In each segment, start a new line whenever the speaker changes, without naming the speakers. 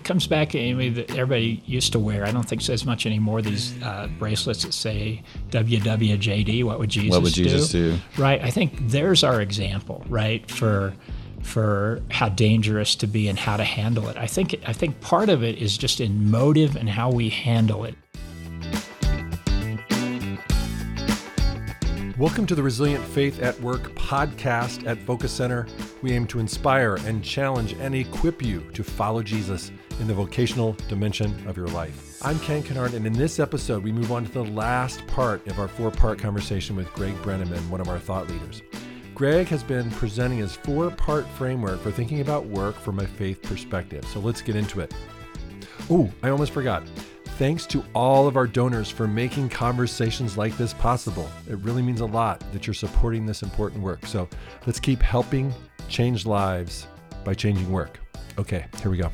it comes back to Amy that everybody used to wear. I don't think so as much anymore. These uh, bracelets that say WWJD. What would Jesus?
What would Jesus do?
Right. I think there's our example, right, for for how dangerous to be and how to handle it. I think I think part of it is just in motive and how we handle it.
Welcome to the Resilient Faith at Work podcast at VOCA Center. We aim to inspire and challenge and equip you to follow Jesus in the vocational dimension of your life. I'm Ken Kennard, and in this episode, we move on to the last part of our four part conversation with Greg Brenneman, one of our thought leaders. Greg has been presenting his four part framework for thinking about work from a faith perspective. So let's get into it. Oh, I almost forgot. Thanks to all of our donors for making conversations like this possible. It really means a lot that you're supporting this important work. So let's keep helping change lives by changing work. Okay, here we go.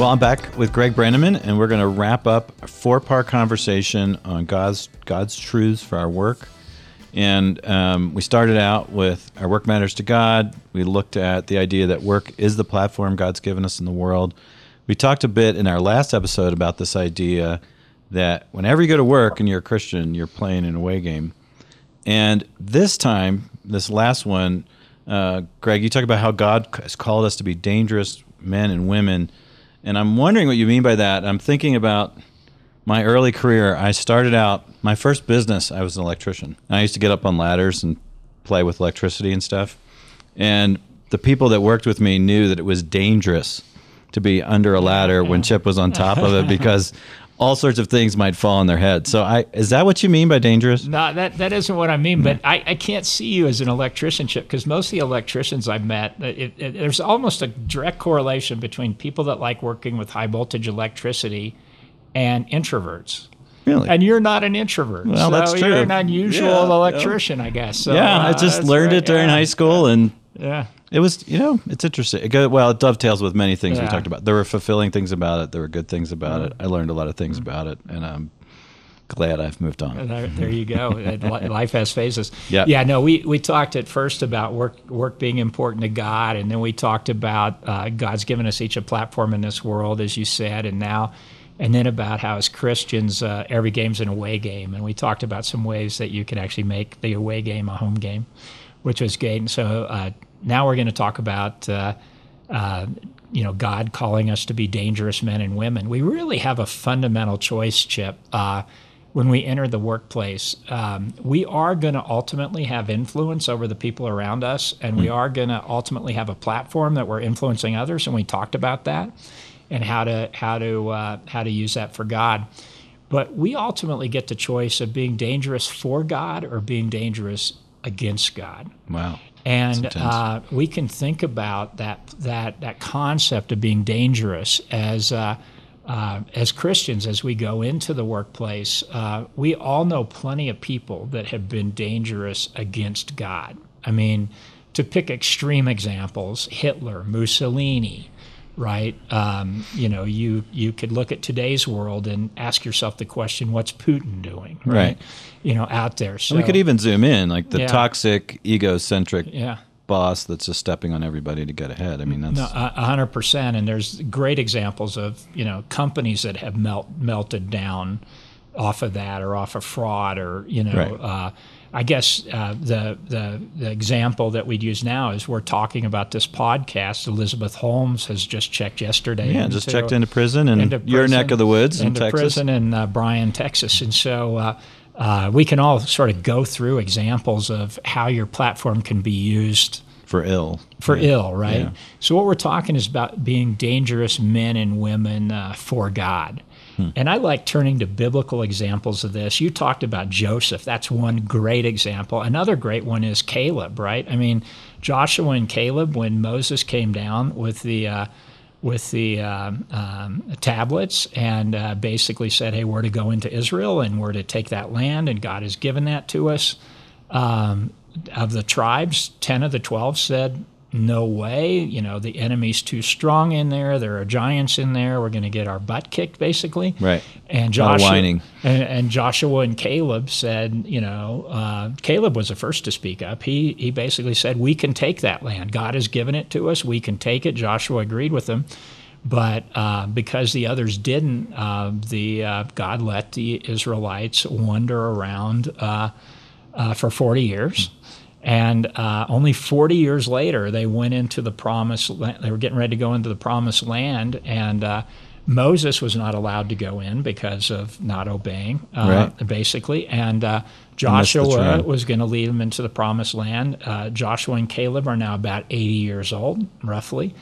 Well, I'm back with Greg Brenneman, and we're going to wrap up a four-part conversation on God's God's truths for our work. And um, we started out with our work matters to God. We looked at the idea that work is the platform God's given us in the world. We talked a bit in our last episode about this idea that whenever you go to work and you're a Christian, you're playing an away game. And this time, this last one, uh, Greg, you talk about how God has called us to be dangerous men and women. And I'm wondering what you mean by that. I'm thinking about my early career, I started out my first business. I was an electrician. I used to get up on ladders and play with electricity and stuff. And the people that worked with me knew that it was dangerous to be under a ladder when Chip was on top of it because all sorts of things might fall on their head. So, I is that what you mean by dangerous?
No, that that isn't what I mean. But I, I can't see you as an electrician, Chip, because most of the electricians I've met, it, it, there's almost a direct correlation between people that like working with high voltage electricity and introverts.
Really?
And you're not an introvert.
Well,
so
that's true.
You're an unusual
Yeah,
electrician, I guess. So,
yeah, I
uh,
just
that's
learned
great.
it during
Yeah.
high school, and
Yeah.
It was, you know, it's interesting. It go, well, it dovetails with many things we talked about. There were fulfilling things about it. There were good things about
Mm.
it. I learned a lot of things about it, and I'm glad I've moved on.
There, there you go. Life has phases.
Yeah.
Yeah. No, we, we talked at first about work work being important to God, and then we talked about uh, God's given us each a platform in this world, as you said, and now, and then about how as Christians uh, every game's an away game, and we talked about some ways that you can actually make the away game a home game, which was great. And so uh, now we're going to talk about. Uh, uh, you know, God calling us to be dangerous men and women. We really have a fundamental choice, Chip. Uh, when we enter the workplace, um, we are going to ultimately have influence over the people around us, and we are going to ultimately have a platform that we're influencing others. And we talked about that and how to how to uh, how to use that for God. But we ultimately get the choice of being dangerous for God or being dangerous against God
Wow.
And uh, we can think about that that that concept of being dangerous as uh, uh, as Christians as we go into the workplace. Uh, we all know plenty of people that have been dangerous against God. I mean, to pick extreme examples, Hitler, Mussolini. Right, um, you know, you you could look at today's world and ask yourself the question, "What's Putin doing?"
Right.
you know, out there. So
And we could even zoom in, like the
Yeah.
toxic, egocentric
yeah.
boss that's just stepping on everybody to get ahead. I mean, that's
a hundred percent. And there's great examples of you know companies that have melt melted down off of that or off of fraud or you know.
Right.
Uh, I guess uh, the, the the example that we'd use now is we're talking about this podcast. Elizabeth Holmes has just checked yesterday.
yeah, just checked into prison in
into
your neck of the woods in
into
Texas.
prison in uh, Bryan, Texas, and so uh, uh, we can all sort of go through examples of how your platform can be used
for ill.
for
Yeah.
ill, right?
Yeah.
So what we're talking is about being dangerous men and women uh, for God.
Hmm.
And I like turning to biblical examples of this. You talked about Joseph. That's one great example. Another great one is Caleb, right? I mean, Joshua and Caleb, when Moses came down with the uh, with the um, um, tablets and uh, basically said, "Hey, we're to go into Israel and we're to take that land, and God has given that to us." Um, of the tribes, ten of the twelve said, no way. You know, the enemy's too strong in there. There are giants in there. We're going to get our butt kicked, basically.
Right.
And
A lot of
Joshua, and, and Joshua and Caleb said, you know, uh, Caleb was the first to speak up. He he basically said, we can take that land. God has given it to us. We can take it. Joshua agreed with him. But uh, because the others didn't, uh, the uh, God let the Israelites wander around uh, uh, for 40 years. And uh, only 40 years later, they went into the promised land. They were getting ready to go into the promised land. And uh, Moses was not allowed to go in because of not obeying, uh,
Right.
basically. And uh, Joshua was going to lead them into the promised land. Uh, Joshua and Caleb are now about 80 years old, roughly.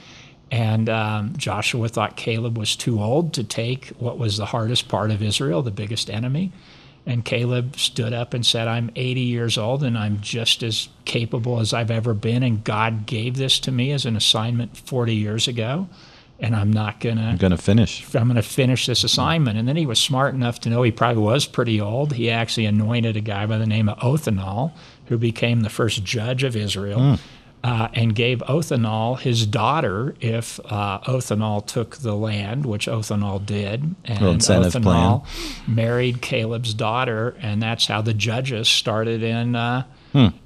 And um, Joshua thought Caleb was too old to take what was the hardest part of Israel, the biggest enemy. And Caleb stood up and said, I'm 80 years old and I'm just as capable as I've ever been. And God gave this to me as an assignment 40 years ago. And I'm not going to.
I'm going to finish.
I'm going to finish this assignment. And then he was smart enough to know he probably was pretty old. He actually anointed a guy by the name of Othniel, who became the first judge of Israel, hmm. Uh, and gave Othniel his daughter if uh, Othniel took the land, which Othniel did. And Othniel married Caleb's daughter, and that's how the judges started in. Uh,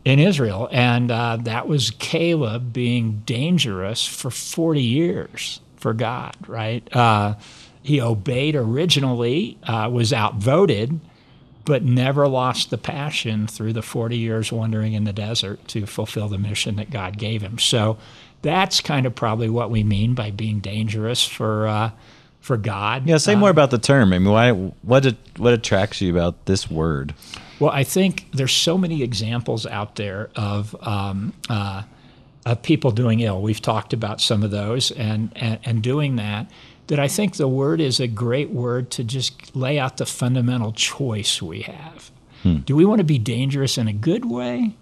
in Israel, and uh, that was Caleb being dangerous for 40 years for God, right? Uh, he obeyed originally, uh, was outvoted, but never lost the passion through the 40 years wandering in the desert to fulfill the mission that God gave him. So that's kind of probably what we mean by being dangerous for uh, for God.
Yeah, say
Uh,
more about the term. I mean, why? What? What attracts you about this word?
Well, I think there's so many examples out there of um, uh, of people doing ill. We've talked about some of those, and, and and doing that. That I think the word is a great word to just lay out the fundamental choice we have. Hmm. Do we want to be dangerous in a good way,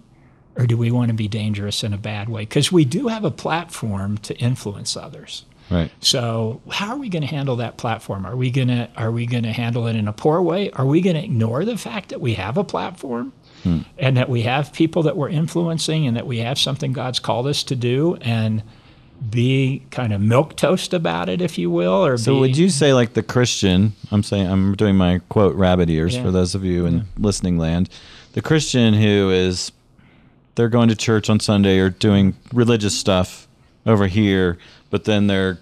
or do we want to be dangerous in a bad way? Because we do have a platform to influence others.
Right.
So how are we going to handle that platform? Are we going to are we going to handle it in a poor way? Are we going to ignore the fact that we have a platform hmm. and that we have people that we're influencing and that we have something God's called us to do and be kind of milk toast about it, if you will, or
So
be,
would you say like the Christian? I'm saying I'm doing my quote rabbit ears
Yeah.
for those of you in listening land. The Christian who is they're going to church on Sunday or doing religious stuff over here, but then they're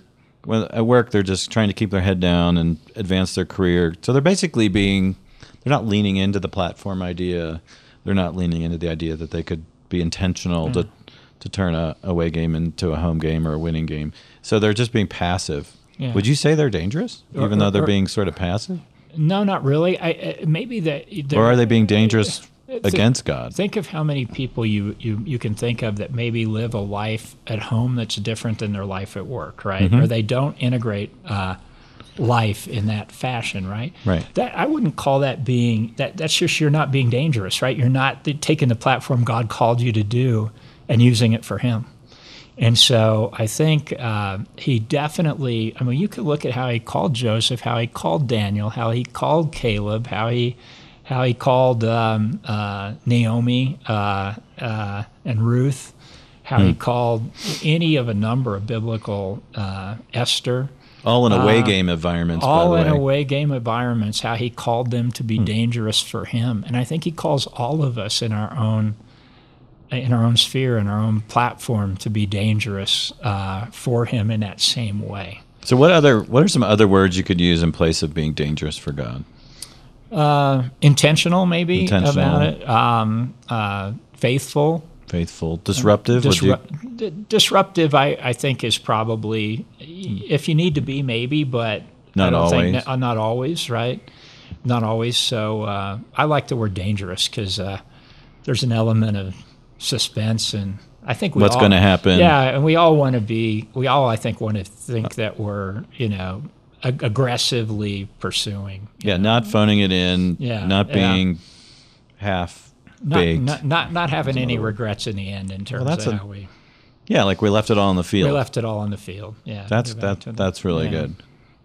at work they're just trying to keep their head down and advance their career. So they're basically being they're not leaning into the platform idea. They're not leaning into the idea that they could be intentional to mm. To turn a away game into a home game or a winning game. So they're just being passive.
Yeah.
Would you say they're dangerous,
Or-
even though they're
or-
being sort of passive,
no, not really. I, uh, maybe that
or are they being dangerous
Think-
against God?
Think of how many people you, you, you can think of that maybe live a life at home that's different than their life at work, right?
Mm-hmm.
Or they don't integrate uh, life in that fashion, right?
Right.
That I wouldn't call that being that. That's just you're not being dangerous, right? You're not taking the platform God called you to do and using it for Him. And so I think uh, he definitely, I mean, you could look at how he called Joseph, how he called Daniel, how he called Caleb, how he, how he called um, uh, Naomi uh, uh, and Ruth, how he called any of a number of biblical uh, Esther,
All in away game environments,
all in away game environments, how he called them to be dangerous for him. And I think he calls all of us in our own in our own sphere, in our own platform, to be dangerous uh, for him in that same way.
So what other what are some other words you could use in place of being dangerous for God?
Uh, intentional, maybe
Intentional.
about it. Um, uh, faithful.
Faithful, disruptive. would you-
disruptive, I, I think, is probably if you need to be, maybe, but
Not always.
Think, uh, not always, right? Not always. So uh, I like the word dangerous because uh, there's an element of suspense, and I think we
What's gonna happen?
Yeah, and we all want to be. We all, I think, want to think that we're, you know, ag- aggressively pursuing.
yeah, not phoning it in.
Yeah,
not
yeah.
being half
Not,
baked.
not, not, not having any regrets in the end in terms
that's
of
a-
how we,
yeah, like we left it all on the field.
we left it all on the field. Yeah,
That's that. That's really
yeah.
good.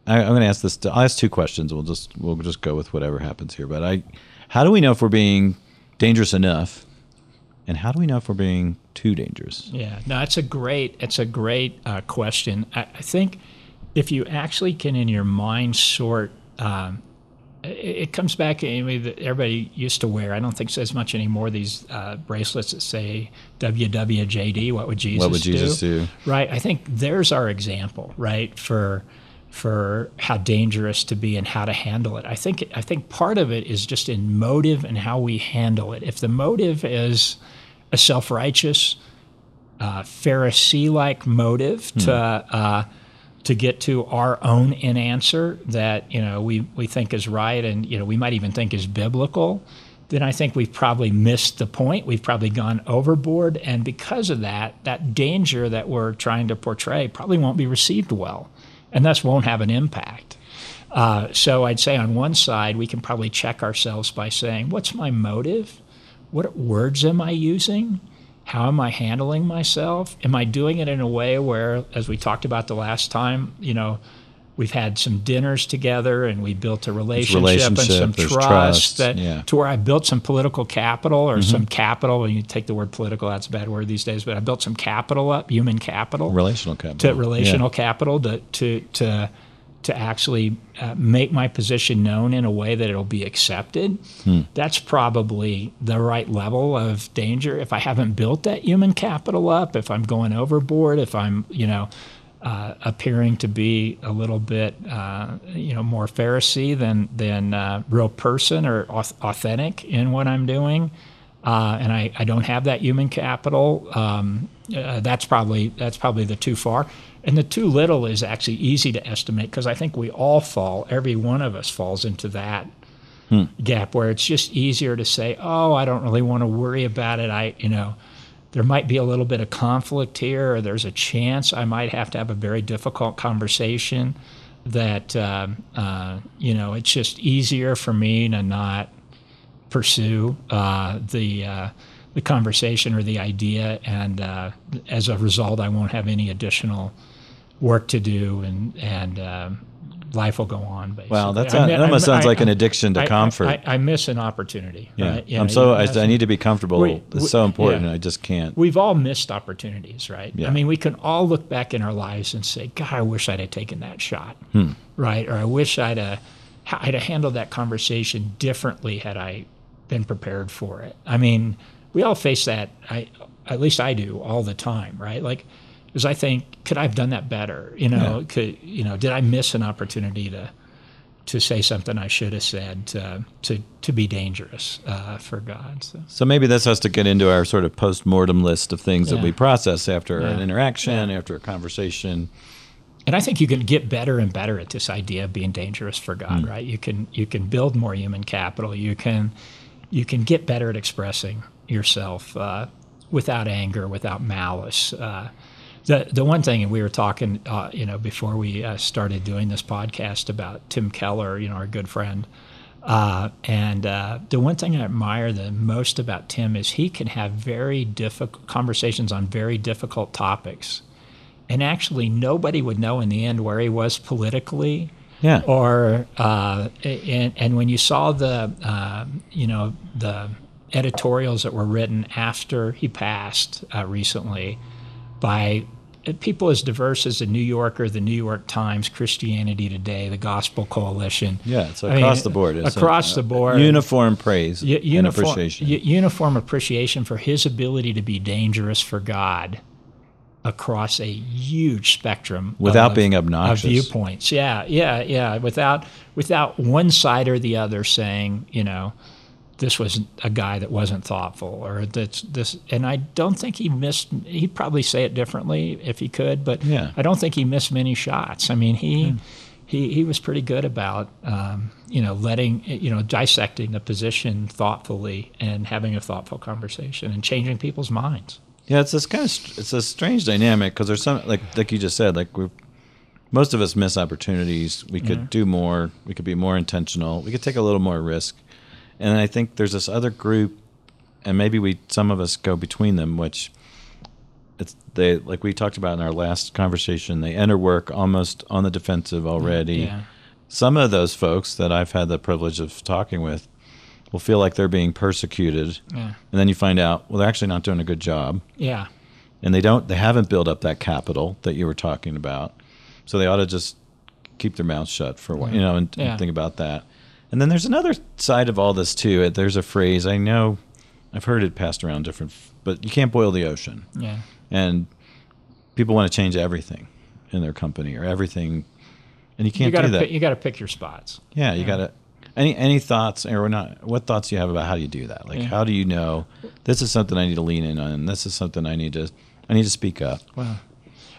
I, I'm going to ask this. I'll ask two questions. We'll just we'll just go with whatever happens here. But I, how do we know if we're being dangerous enough, and how do we know if we're being too dangerous?
Yeah, no, it's a great, it's a great uh, question. I, I, think if you actually can, in your mind, sort, um, it, it, comes back to anyway that everybody used to wear. I don't think so as much anymore. These uh, bracelets that say WWJD. What would Jesus?
What would Jesus do?
do? Right. I think there's our example, right, for for how dangerous to be and how to handle it. I think I think part of it is just in motive and how we handle it. If the motive is a self-righteous, uh, Pharisee-like motive hmm. to uh, to get to our own in answer that you know we we think is right and you know we might even think is biblical, then I think we've probably missed the point. We've probably gone overboard, and because of that, that danger that we're trying to portray probably won't be received well and thus won't have an impact. Uh, so I'd say on one side, we can probably check ourselves by saying, what's my motive? What words am I using? How am I handling myself? Am I doing it in a way where, as we talked about the last time, you know, we've had some dinners together and we built a relationship,
relationship
and some trust,
trust,
that
yeah.
to where I built some political capital or mm-hmm. some capital. And you take the word political, that's a bad word these days, but I built some capital up, human capital,
relational capital,
to relational yeah. capital to to to to actually uh, make my position known in a way that it'll be accepted. Hmm. That's probably the right level of danger. If I haven't built that human capital up, if I'm going overboard, if I'm you know uh, appearing to be a little bit, uh, you know, more Pharisee than than uh, real person or authentic in what I'm doing, uh, and I, I don't have that human capital. Um, uh, that's probably that's probably the too far, and the too little is actually easy to estimate because I think we all fall. Every one of us falls into that hmm. gap where it's just easier to say, "Oh, I don't really want to worry about it." I, you know there might be a little bit of conflict here, or there's a chance I might have to have a very difficult conversation. That uh, uh, you know, it's just easier for me to not pursue uh, the uh, the conversation or the idea, and uh, as a result, I won't have any additional work to do, and and um, life will go on. Basically.
Wow, that's that almost sounds I, like an addiction to
I,
comfort.
I, I, miss an opportunity.
Yeah,
right?
I'm so I, need to be comfortable. We, it's so important.
Yeah.
I just can't.
We've all missed opportunities, right?
Yeah.
I mean, we can all look back in our lives and say, "God, I wish I'd have taken that shot,"
hmm.
right? Or I wish I'd have, I'd have handled that conversation differently had I been prepared for it. I mean, we all face that. I at least I do all the time, right? Like because I think could I have done that better? You know, yeah. could you know, did I miss an opportunity to to say something I should have said to to, to be dangerous uh, for God. So.
so. maybe this has to get into our sort of post mortem list of things yeah. that we process after yeah. an interaction, after a conversation.
And I think you can get better and better at this idea of being dangerous for God, mm. right? You can you can build more human capital. You can you can get better at expressing yourself uh, without anger, without malice. Uh, the the one thing, and we were talking, uh, you know, before we uh, started doing this podcast about Tim Keller, you know, our good friend. Uh, and uh, the one thing I admire the most about Tim is he can have very difficult conversations on very difficult topics, and actually nobody would know in the end where he was politically.
Yeah.
Or uh, and and when you saw the uh, you know the editorials that were written after he passed recently by uh, people as diverse as the New Yorker, the New York Times, Christianity Today, the Gospel Coalition.
Yeah, it's across mean, the board.
across the board.
Uniform praise uniform, and appreciation.
Uniform appreciation for his ability to be dangerous for God across a huge spectrum
without
of,
being obnoxious
of viewpoints. Yeah, yeah, yeah. Without without one side or the other saying, you know, this was a guy that wasn't thoughtful or that's this and I don't think he missed he'd probably say it differently if he could but
yeah.
I don't think he missed many shots. I mean he mm. he, he was pretty good about um, you know letting you know dissecting the position thoughtfully and having a thoughtful conversation and changing people's minds.
Yeah it's this kind of it's a strange dynamic because there's some like like you just said like we most of us miss opportunities. We could do more. We could be more intentional. We could take a little more risk and I think there's this other group, and maybe we some of us go between them, which it's they like we talked about in our last conversation. They enter work almost on the defensive already.
Yeah.
Some of those folks that I've had the privilege of talking with will feel like they're being persecuted,
Yeah.
and then you find out well they're actually not doing a good job,
Yeah.
and they don't they haven't built up that capital that you were talking about, so they ought to just keep their mouths shut for a while, you know, and, and think about that. And then there's another side of all this too. There's a phrase I know, I've heard it passed around different, but you can't boil the ocean,
Yeah.
and people want to change everything in their company or everything, and you
You
can't
got
do that.
pick, you got to pick your spots.
Yeah, you gotta. Any any thoughts or not? What thoughts do you have about how do you do that? Like,
Yeah.
how do you know this is something I need to lean in on? This is something I need to I need to speak up.
Well,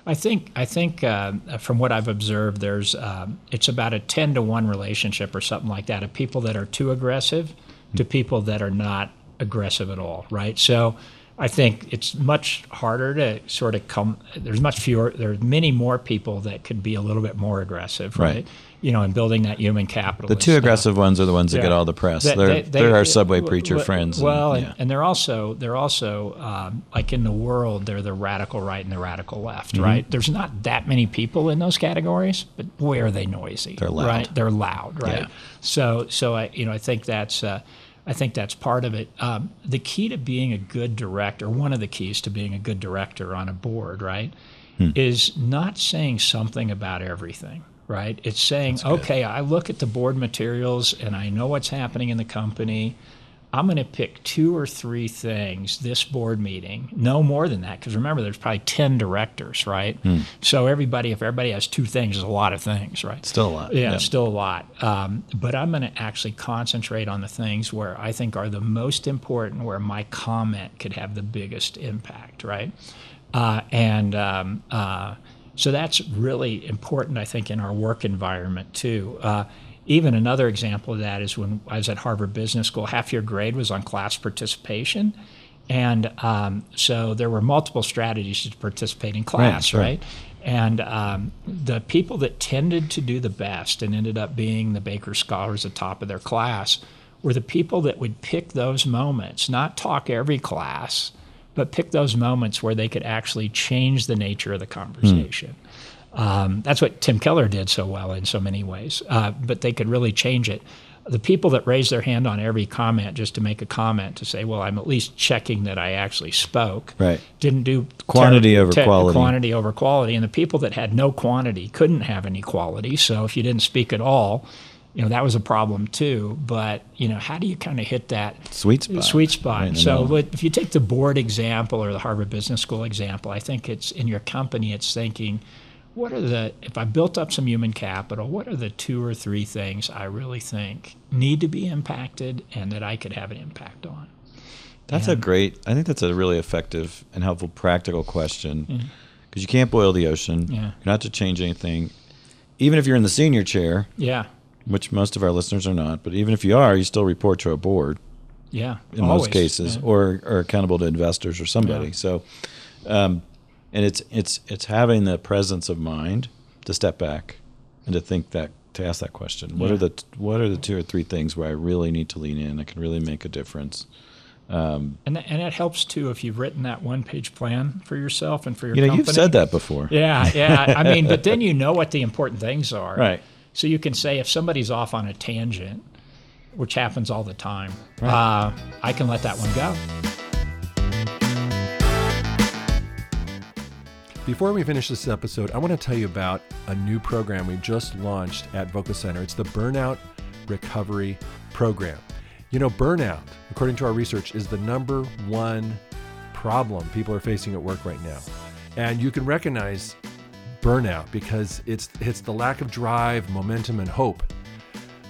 I think I think uh, from what I've observed, there's um, it's about a ten to one relationship or something like that of people that are too aggressive to people that are not aggressive at all, right? So. I think it's much harder to sort of come. There's much fewer. There's many more people that could be a little bit more aggressive, right?
Right.
You know, in building that human capital.
The two
stuff.
aggressive ones are the ones that get all the press.
They-
they're
they-
they're
they-
our subway
w-
preacher
w-
friends. and-
Well, and,
yeah.
and they're also they're also um, like in the world they're the radical right and the radical left,
Mm-hmm.
right? There's not that many people in those categories, but boy are they noisy.
They're loud.
right? They're loud, right?
Yeah.
So so I you know I think that's. Uh, I think that's part of it. Um, the key to being a good director, one of the keys to being a good director on a board, right,
Hmm.
is not saying something about everything, right? It's saying, okay, I look at the board materials and I know what's happening in the company. I'm going to pick two or three things this board meeting, no more than that, because remember, there's probably 10 directors, right?
Hmm.
So everybody, if everybody has two things, is a lot of things, right?
Still a lot.
Yeah,
Yeah.
still a lot. Um, but I'm going to actually concentrate on the things where I think are the most important, where my comment could have the biggest impact, right? Uh, and um, uh, so that's really important, I think, in our work environment too. Uh, even another example of that is when I was at Harvard Business School, half your grade was on class participation. And um, so there were multiple strategies to participate in class,
sure.
right? And um, the people that tended to do the best and ended up being the Baker Scholars at the top of their class were the people that would pick those moments, not talk every class, but pick those moments where they could actually change the nature of the conversation. Um, that's what Tim Keller did so well in so many ways, uh, but they could really change it. The people that raised their hand on every comment just to make a comment to say, well, I'm at least checking that I actually spoke,
Right.
didn't do
Quantity
ter-
over
te-
quality.
quantity over quality. And the people that had no quantity couldn't have any quality. So if you didn't speak at all, you know, that was a problem too. But, you know, how do you kind of hit that
Sweet spot.
sweet spot.
Right
so
middle.
if you take the board example or the Harvard Business School example, I think it's in your company, it's thinking, what are the, if I built up some human capital, what are the two or three things I really think need to be impacted and that I could have an impact on?
That's a great. I think that's a really effective and helpful practical question because you can't boil the ocean.
Yeah.
You're not to change anything. Even if you're in the senior chair,
Yeah.
which most of our listeners are not, but even if you are, you still report to a board.
Yeah.
in
always.
most cases,
Yeah.
or are accountable to investors or somebody.
Yeah.
So, um, and it's it's it's having the presence of mind to step back and to think that to ask that question. What are the what are the two or three things where I really need to lean in? I can really make a difference.
And, that, and it helps too if you've written that one page plan for yourself and for your
You know,
company.
you've said that before.
Yeah, yeah. I mean, but then you know what the important things are.
Right.
So you can say if somebody's off on a tangent, which happens all the time, uh, I can let that one go.
Before we finish this episode, I want to tell you about a new program we just launched at VOCA Center. It's the Burnout Recovery Program. You know, burnout, according to our research, is the number one problem people are facing at work right now. And you can recognize burnout because it's it's the lack of drive, momentum, and hope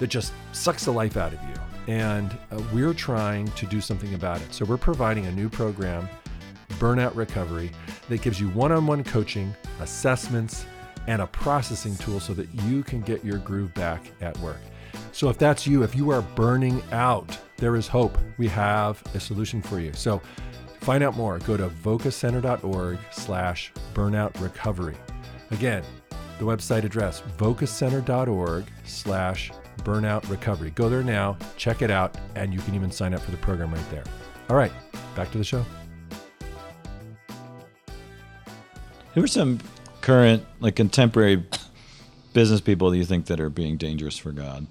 that just sucks the life out of you. And uh, we're trying to do something about it. So we're providing a new program, Burnout Recovery, that gives you one-on-one coaching, assessments, and a processing tool so that you can get your groove back at work. So if that's you, if you are burning out, there is hope. We have a solution for you. So find out more. Go to vocacenter.org slash burnout recovery. Again, the website address, vocacenter.org slash burnout recovery. Go there now, check it out, and you can even sign up for the program right there. All right, back to the show.
Who are some current, like contemporary business people that you think that are being dangerous for God?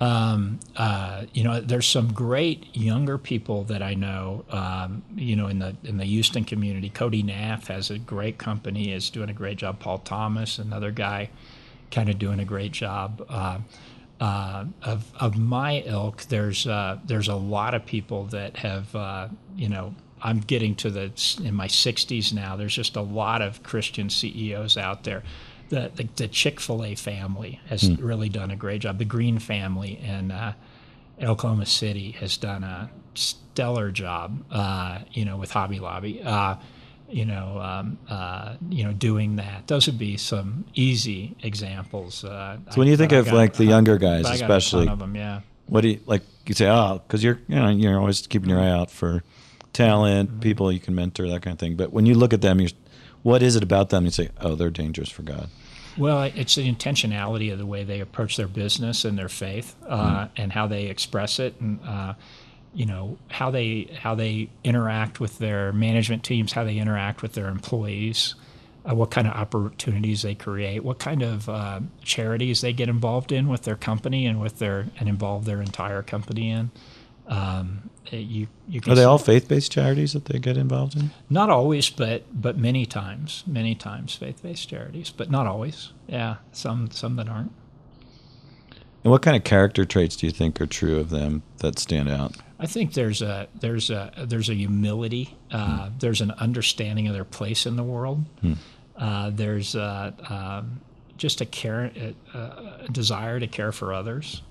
Um, uh, you know, there's some great younger people that I know. Um, you know, in the in the Houston community, Cody Naff has a great company, is doing a great job. Paul Thomas, another guy, kind of doing a great job. Uh, uh, of of my ilk, there's uh, there's a lot of people that have uh, you know. I'm getting to the in my 60s now. There's just a lot of Christian CEOs out there the, the, the Chick fil A family has
Hmm.
really done a great job. The Green family in uh, Oklahoma City has done a stellar job, uh, you know, with Hobby Lobby. Uh, you know, um, uh, you know, doing that. Those would be some easy examples. Uh,
So when you think of like the younger guys, especially,
them, yeah.
what do you like? You say, oh, because you're you know you're always keeping your eye out for talent,
Mm-hmm.
people you can mentor, that kind of thing. But when you look at them, you what is it about them? You say, oh, they're dangerous for God.
Well, it's the intentionality of the way they approach their business and their faith, uh, and how they express it, and uh, you know how they how they interact with their management teams, how they interact with their employees, uh, what kind of opportunities they create, what kind of uh, charities they get involved in with their company and with their and involve their entire company in. Um, you you can
Are they all faith-based charities that they get involved in?
not always, but but many times, many times faith-based charities, but not always. Yeah, some some that aren't.
And what kind of character traits do you think are true of them that stand out?
I think there's a there's a there's a humility. Uh, There's an understanding of their place in the world. Uh, there's a, um, just a care, a, a desire to care for others,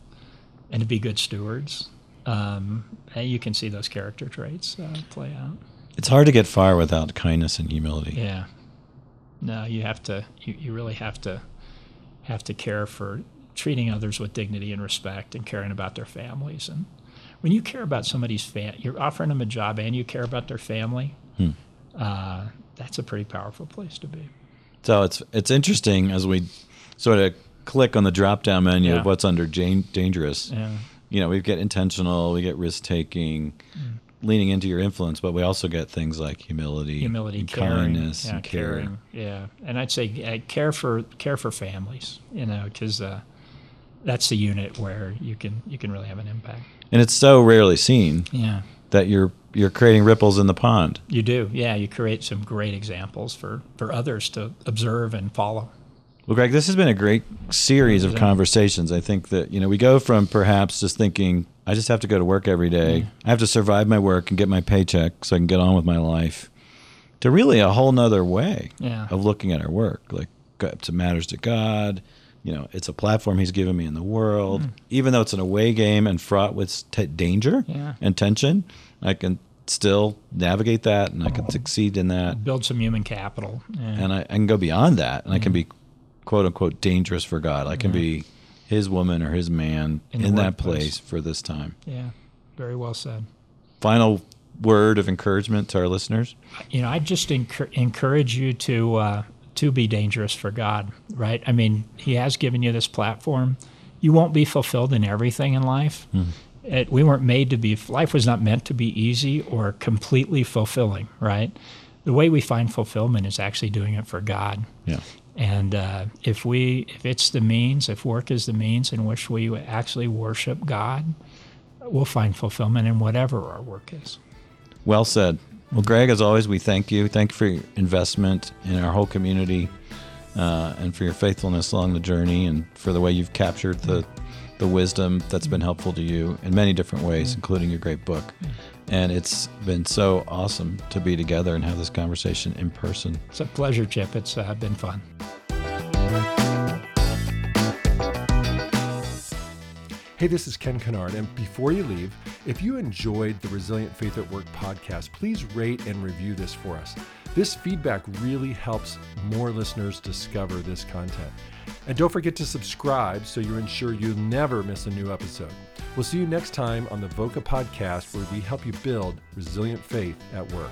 and to be good stewards. Um, and you can see those character traits uh, play out.
It's hard to get far without kindness and humility.
Yeah. No, you have to. You, you really have to have to care for treating others with dignity and respect, and caring about their families. And when you care about somebody's fam, you're offering them a job, and you care about their family. Hmm. Uh, that's a pretty powerful place to be.
So it's it's interesting as we sort of click on the drop down menu
Yeah.
of what's under dangerous.
Yeah.
You know, we get intentional, we get risk taking, leaning into your influence, but we also get things like humility,
Humility,
and
caring,
kindness,
yeah,
and care.
caring, yeah. And I'd say uh, care for care for families. You know, because uh, that's the unit where you can you can really have an impact.
And it's so rarely seen
Yeah.
that you're you're creating ripples in the pond.
You do, yeah. You create some great examples for, for others to observe and follow.
Well, Greg, this has been a great series of conversations. I think that you know we go from perhaps just thinking I just have to go to work every day. I have to survive my work and get my paycheck so I can get on with my life, to really a whole nother way
Yeah.
of looking at our work. Like it matters to God. You know, it's a platform He's given me in the world. Hmm. Even though it's an away game and fraught with t- danger
Yeah.
and tension, I can still navigate that and I can oh. succeed in that
Build some human capital. Yeah.
and I, I can go beyond that and I can hmm. be quote unquote dangerous for God. I can be his woman or his man
In
in, that place for this time.
yeah. Very well said.
Final word of encouragement to our listeners.
You know, I just encour- encourage you to uh, to be dangerous for God. Right? I mean, He has given you this platform. You won't be fulfilled in everything in life. It, we weren't made to be. Life was not meant to be easy or completely fulfilling. Right? The way we find fulfillment is actually doing it for God.
Yeah.
And uh, if we, if it's the means, if work is the means in which we actually worship God, we'll find fulfillment in whatever our work is.
Well said. Well, Greg, as always, we thank you. Thank you for your investment in our whole community uh, and for your faithfulness along the journey and for the way you've captured the, the wisdom that's been helpful to you in many different ways, including your great book. And it's been so awesome to be together and have this conversation in person.
It's a pleasure, Chip. It's uh, been fun.
Hey, this is Ken Kennard. And before you leave, if you enjoyed the Resilient Faith at Work podcast, please rate and review this for us. This feedback really helps more listeners discover this content. And don't forget to subscribe so you ensure you'll never miss a new episode. We'll see you next time on the Voca podcast where we help you build resilient faith at work.